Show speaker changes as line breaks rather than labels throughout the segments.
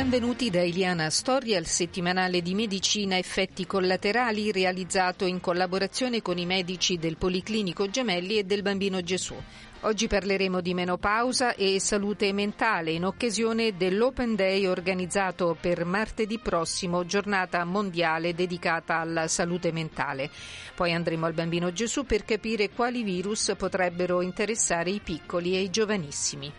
Benvenuti da Eliana Storia al settimanale di medicina effetti collaterali realizzato in collaborazione con i medici del Policlinico Gemelli e del Bambino Gesù. Oggi parleremo di menopausa e salute mentale in occasione dell'Open Day organizzato per martedì prossimo, giornata mondiale dedicata alla salute mentale. Poi andremo al Bambino Gesù per capire quali virus potrebbero interessare i piccoli e i giovanissimi.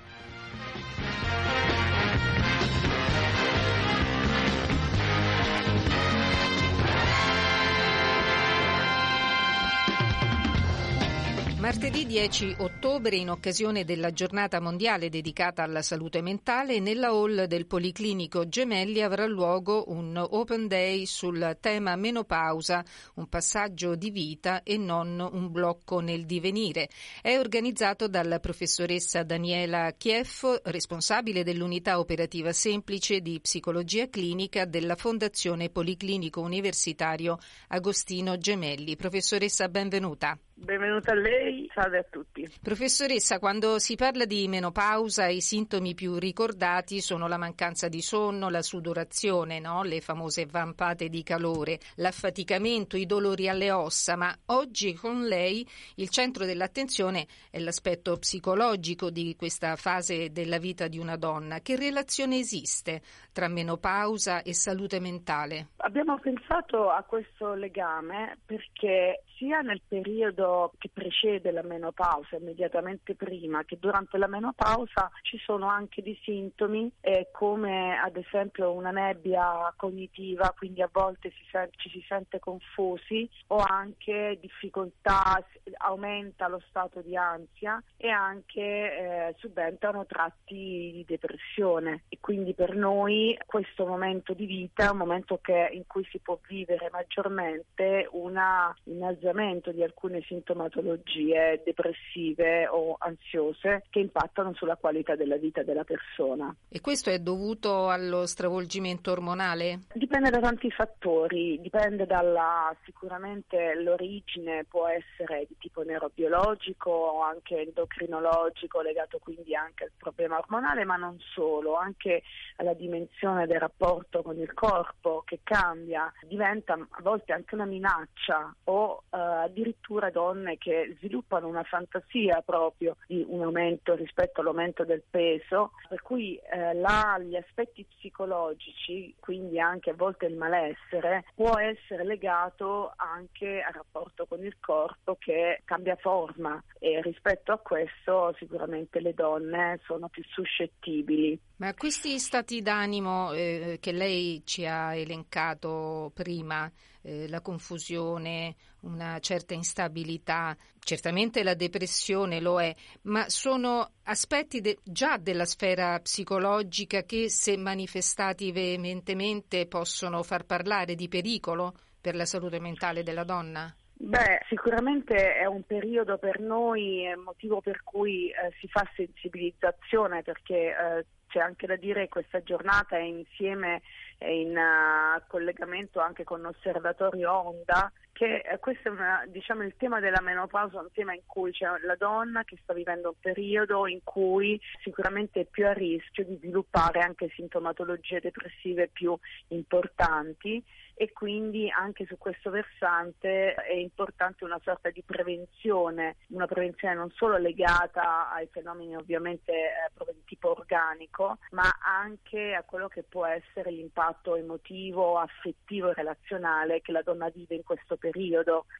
Martedì 10 ottobre, in occasione della giornata mondiale dedicata alla salute mentale, nella hall del Policlinico Gemelli avrà luogo un Open Day sul tema menopausa, un passaggio di vita e non un blocco nel divenire. È organizzato dalla professoressa Daniela Chieff, responsabile dell'unità operativa semplice di psicologia clinica della Fondazione Policlinico Universitario Agostino Gemelli. Professoressa, benvenuta.
Benvenuta a lei, salve a tutti.
Professoressa, quando si parla di menopausa i sintomi più ricordati sono la mancanza di sonno, la sudorazione, no? le famose vampate di calore, l'affaticamento, i dolori alle ossa, ma oggi con lei il centro dell'attenzione è l'aspetto psicologico di questa fase della vita di una donna. Che relazione esiste tra menopausa e salute mentale?
Abbiamo pensato a questo legame perché sia nel periodo che precede la menopausa, immediatamente prima, che durante la menopausa ci sono anche dei sintomi eh, come ad esempio una nebbia cognitiva, quindi a volte si sente, ci si sente confusi o anche difficoltà, aumenta lo stato di ansia e anche eh, subentrano tratti di depressione. E quindi per noi questo momento di vita è un momento che, in cui si può vivere maggiormente una innalzamento innalzamento di alcune sintomatologie depressive o ansiose che impattano sulla qualità della vita della persona.
E questo è dovuto allo stravolgimento ormonale?
Dipende da tanti fattori, dipende dalla sicuramente l'origine può essere di tipo neurobiologico o anche endocrinologico legato quindi anche al problema ormonale, ma non solo, anche alla dimensione del rapporto con il corpo che cambia, diventa a volte anche una minaccia o uh, addirittura donne che sviluppano una fantasia proprio di un aumento rispetto all'aumento del peso, per cui eh, là, gli aspetti psicologici, quindi anche a volte il malessere, può essere legato anche al rapporto con il corpo che cambia forma e rispetto a questo sicuramente le donne sono più suscettibili.
Ma questi stati d'animo eh, che lei ci ha elencato prima, eh, la confusione, una certa instabilità, certamente la depressione lo è, ma sono aspetti de- già della sfera psicologica che se manifestati veementemente possono far parlare di pericolo per la salute mentale della donna?
Beh, sicuramente è un periodo per noi, il motivo per cui eh, si fa sensibilizzazione perché eh, c'è anche da dire che questa giornata è insieme è in uh, collegamento anche con l'osservatorio Onda che eh, questo è una, diciamo, il tema della menopausa un tema in cui c'è la donna che sta vivendo un periodo in cui sicuramente è più a rischio di sviluppare anche sintomatologie depressive più importanti e quindi anche su questo versante è importante una sorta di prevenzione, una prevenzione non solo legata ai fenomeni ovviamente eh, di tipo organico, ma anche a quello che può essere l'impatto emotivo, affettivo e relazionale che la donna vive in questo periodo.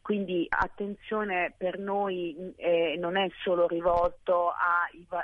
Quindi attenzione per noi eh, non è solo rivolto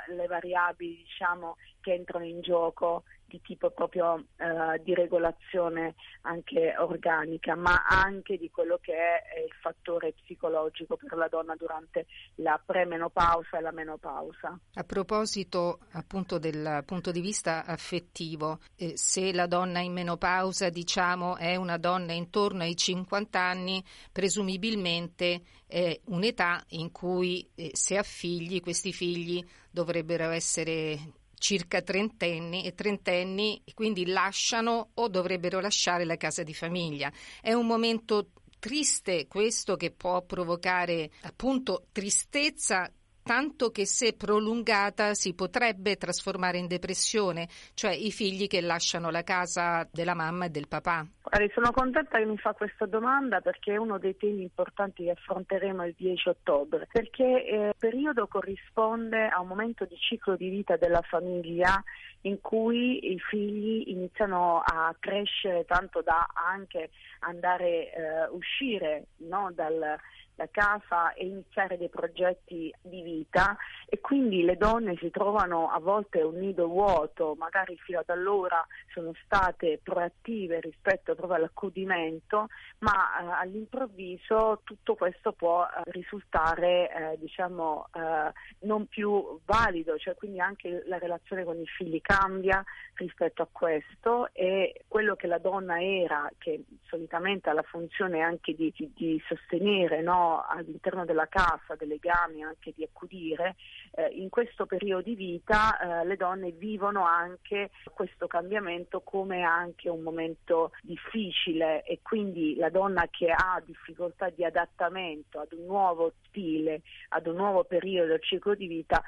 alle variabili diciamo, che entrano in gioco di tipo proprio eh, di regolazione anche organica, ma anche di quello che è il fattore psicologico per la donna durante la premenopausa e la menopausa.
A proposito appunto del punto di vista affettivo, eh, se la donna in menopausa diciamo è una donna intorno ai 50 anni, presumibilmente è un'età in cui eh, se ha figli, questi figli dovrebbero essere circa trentenni e trentenni quindi lasciano o dovrebbero lasciare la casa di famiglia. È un momento triste questo che può provocare appunto tristezza tanto che se prolungata si potrebbe trasformare in depressione, cioè i figli che lasciano la casa della mamma e del papà.
Sono contenta che mi fa questa domanda perché è uno dei temi importanti che affronteremo il 10 ottobre, perché eh, il periodo corrisponde a un momento di ciclo di vita della famiglia in cui i figli iniziano a crescere tanto da anche andare eh, uscire no, dal la casa e iniziare dei progetti di vita e quindi le donne si trovano a volte un nido vuoto, magari fino ad allora sono state proattive rispetto proprio all'accudimento, ma eh, all'improvviso tutto questo può eh, risultare eh, diciamo eh, non più valido, cioè quindi anche la relazione con i figli cambia rispetto a questo e quello che la donna era, che solitamente ha la funzione anche di, di, di sostenere no, all'interno della casa, dei legami anche di accudire, eh, in questo periodo di vita eh, le donne vivono anche questo cambiamento come anche un momento difficile e quindi la donna che ha difficoltà di adattamento ad un nuovo stile, ad un nuovo periodo del ciclo di vita,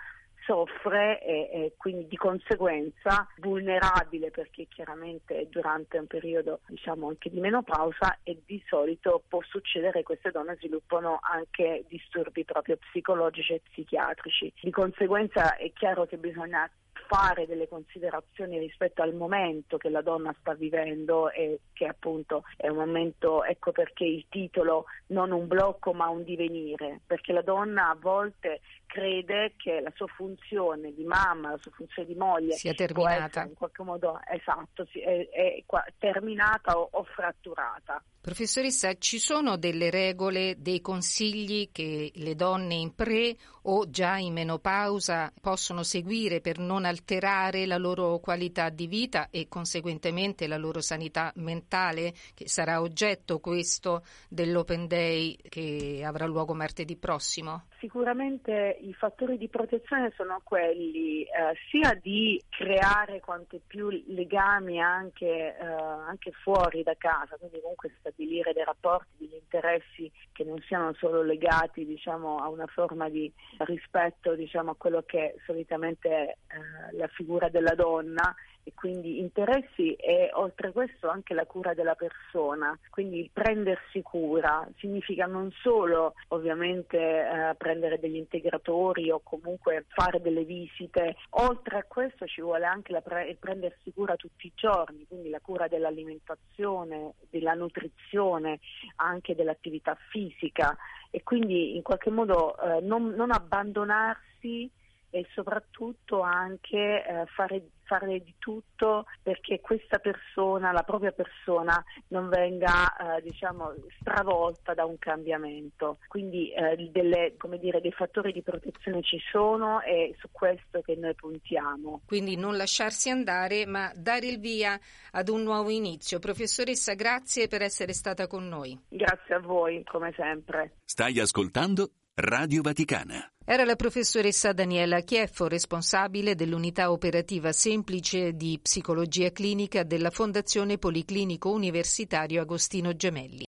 soffre e, e, quindi di conseguenza vulnerabile perché chiaramente durante un periodo diciamo anche di menopausa e di solito può succedere che queste donne sviluppano anche disturbi proprio psicologici e psichiatrici. Di conseguenza è chiaro che bisogna fare delle considerazioni rispetto al momento che la donna sta vivendo e che appunto è un momento, ecco perché il titolo non un blocco ma un divenire, perché la donna a volte crede che la sua funzione di mamma, la sua funzione di moglie
sia terminata
in qualche modo esatto, è, è, è terminata o, o fratturata.
Professoressa, ci sono delle regole, dei consigli che le donne in pre o già in menopausa possono seguire per non alterare la loro qualità di vita e conseguentemente la loro sanità mentale, che sarà oggetto questo dell'Open Day che avrà luogo martedì prossimo?
Sicuramente i fattori di protezione sono quelli eh, sia di creare quante più legami anche, eh, anche, fuori da casa, quindi comunque stabilire dei rapporti, degli interessi che non siano solo legati diciamo, a una forma di rispetto diciamo, a quello che solitamente è eh, la figura della donna e quindi interessi e oltre a questo anche la cura della persona, quindi prendersi cura significa non solo ovviamente eh, prendere degli integratori o comunque fare delle visite, oltre a questo ci vuole anche pre- il prendersi cura tutti i giorni, quindi la cura dell'alimentazione, della nutrizione, anche dell'attività fisica e quindi in qualche modo eh, non, non abbandonarsi e soprattutto anche eh, fare, fare, di tutto perché questa persona, la propria persona, non venga eh, diciamo, stravolta da un cambiamento. Quindi eh, delle, dire, dei fattori di protezione ci sono e su questo che noi puntiamo.
Quindi non lasciarsi andare ma dare il via ad un nuovo inizio. Professoressa, grazie per essere stata con noi.
Grazie a voi, come sempre.
Stai ascoltando Radio Vaticana.
Era la professoressa Daniela Chieffo, responsabile dell'unità operativa semplice di psicologia clinica della Fondazione Policlinico Universitario Agostino Gemelli.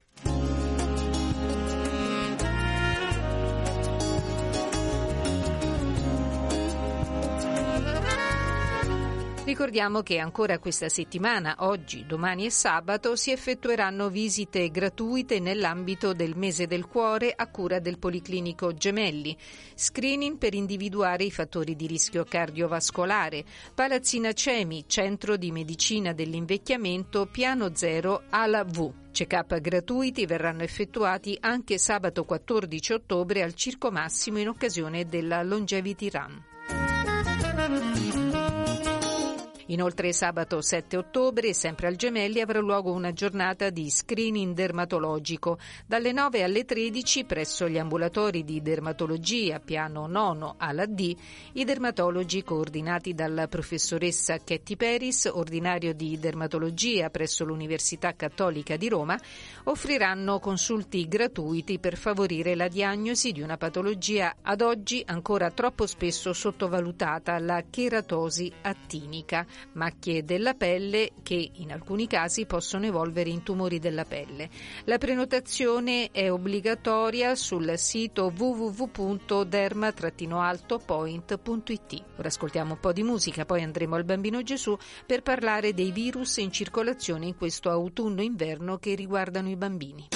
Ricordiamo che ancora questa settimana, oggi, domani e sabato, si effettueranno visite gratuite nell'ambito del mese del cuore a cura del Policlinico Gemelli, screening per individuare i fattori di rischio cardiovascolare, Palazzina Cemi, centro di medicina dell'invecchiamento, piano zero alla V. Check-up gratuiti verranno effettuati anche sabato 14 ottobre al Circo Massimo in occasione della Longevity Run.
Inoltre sabato 7 ottobre, sempre al Gemelli, avrà luogo una giornata di screening dermatologico dalle 9 alle 13 presso gli ambulatori di dermatologia piano nono alla D. I dermatologi coordinati dalla professoressa Ketty Peris, ordinario di dermatologia presso l'Università Cattolica di Roma, offriranno consulti gratuiti per favorire la diagnosi di una patologia ad oggi ancora troppo spesso sottovalutata, la cheratosi attinica, macchie della pelle che in alcuni casi possono evolvere in tumori della pelle. La prenotazione è obbligatoria sul sito www.derma-altopoint.it. Ora ascoltiamo un po' di musica, poi andremo al Bambino Gesù per parlare dei virus in circolazione in questo autunno-inverno che riguardano i bambini.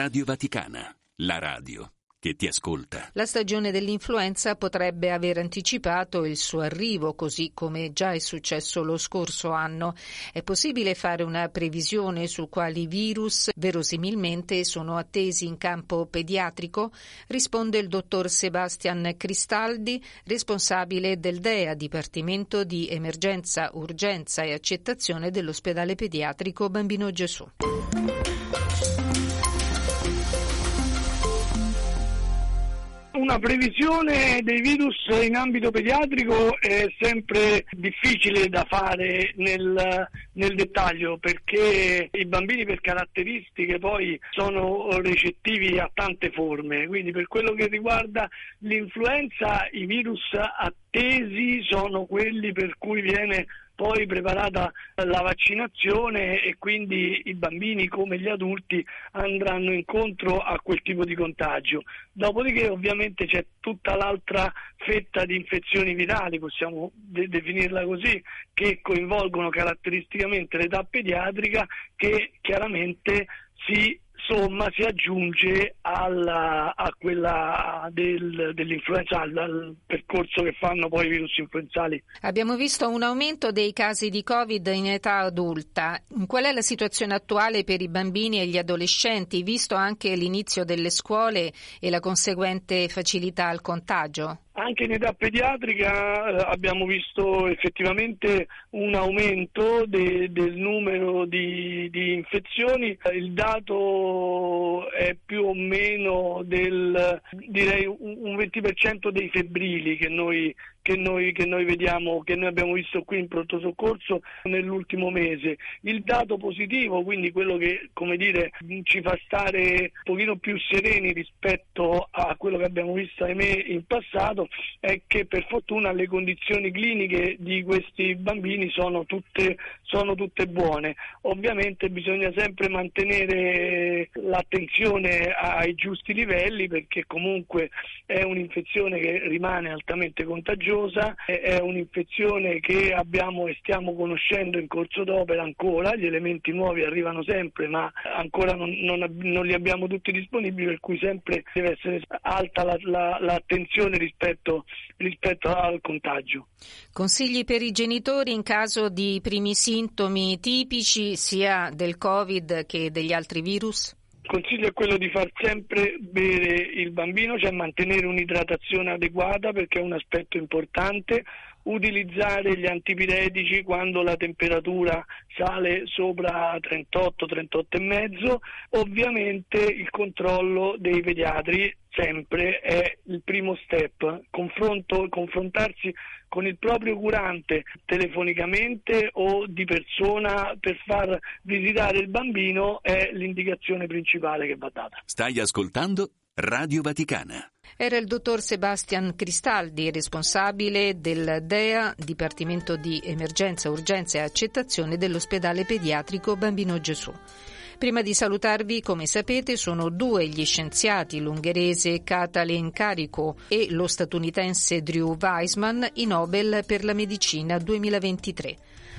Radio Vaticana, la radio che ti ascolta.
La stagione dell'influenza potrebbe aver anticipato il suo arrivo, così come già è successo lo scorso anno. È possibile fare una previsione su quali virus verosimilmente sono attesi in campo pediatrico? Risponde il dottor Sebastian Cristaldi, responsabile del DEA, Dipartimento di Emergenza, Urgenza e Accettazione dell'ospedale pediatrico Bambino Gesù.
Una previsione dei virus in ambito pediatrico è sempre difficile da fare nel, nel, dettaglio perché i bambini per caratteristiche poi sono recettivi a tante forme, quindi per quello che riguarda l'influenza i virus attesi sono quelli per cui viene poi preparata la vaccinazione e quindi i bambini come gli adulti andranno incontro a quel tipo di contagio. Dopodiché ovviamente c'è tutta l'altra fetta di infezioni virali, possiamo de- definirla così, che coinvolgono caratteristicamente l'età pediatrica che chiaramente si somma si aggiunge alla, a quella del, dell'influenza, al, al, percorso che fanno poi i virus influenzali.
Abbiamo visto un aumento dei casi di Covid in età adulta. Qual è la situazione attuale per i bambini e gli adolescenti, visto anche l'inizio delle scuole e la conseguente facilità al contagio?
Anche in età pediatrica eh, abbiamo visto effettivamente un aumento de, del numero di, di, infezioni, il dato è più o meno del direi un 20% dei febbrili che noi che noi, che noi, vediamo, che noi abbiamo visto qui in pronto soccorso nell'ultimo mese. Il dato positivo, quindi quello che come dire, ci fa stare un pochino più sereni rispetto a quello che abbiamo visto ahimè in passato, è che per fortuna le condizioni cliniche di questi bambini sono tutte, sono tutte buone. Ovviamente bisogna sempre mantenere l'attenzione ai giusti livelli perché comunque è un'infezione che rimane altamente contagiosa contagiosa, è un'infezione che abbiamo e stiamo conoscendo in corso d'opera ancora, gli elementi nuovi arrivano sempre ma ancora non, non, non li abbiamo tutti disponibili per cui sempre deve essere alta la, la, l'attenzione rispetto, rispetto al contagio.
Consigli per i genitori in caso di primi sintomi tipici sia del Covid che degli altri virus?
Il consiglio è quello di far sempre bere il bambino, cioè mantenere un'idratazione adeguata perché è un aspetto importante, utilizzare gli antipiretici quando la temperatura sale sopra 38, 38,5, ovviamente il controllo dei pediatri sempre è il primo step, Confronto, confrontarsi con il proprio curante telefonicamente o di persona per far visitare il bambino è l'indicazione principale che va data.
Stai ascoltando Radio Vaticana.
Era il dottor Sebastian Cristaldi, responsabile del DEA, Dipartimento di Emergenza, Urgenza e Accettazione dell'ospedale pediatrico Bambino Gesù. Prima di salutarvi, come sapete, sono due gli scienziati, l'ungherese Katalin Kariko e lo statunitense Drew Weissman, i Nobel per la medicina 2023.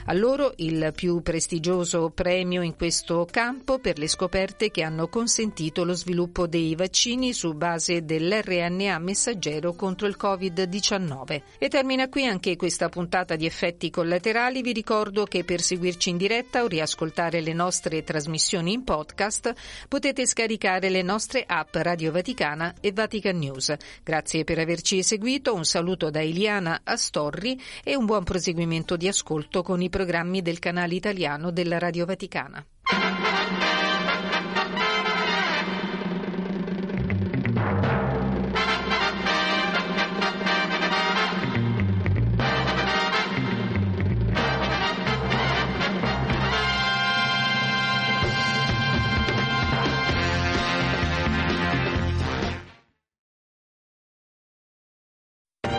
A loro il più prestigioso premio in questo campo per le scoperte che hanno consentito lo sviluppo dei vaccini su base dell'RNA messaggero contro il Covid-19. E termina qui anche questa puntata di effetti collaterali. Vi ricordo che per seguirci in diretta o riascoltare le nostre trasmissioni in podcast potete scaricare le nostre app Radio Vaticana e Vatican News. Grazie per averci seguito, un saluto da Eliana Astorri e un buon proseguimento di ascolto con i programmi del canale italiano della Radio Vaticana.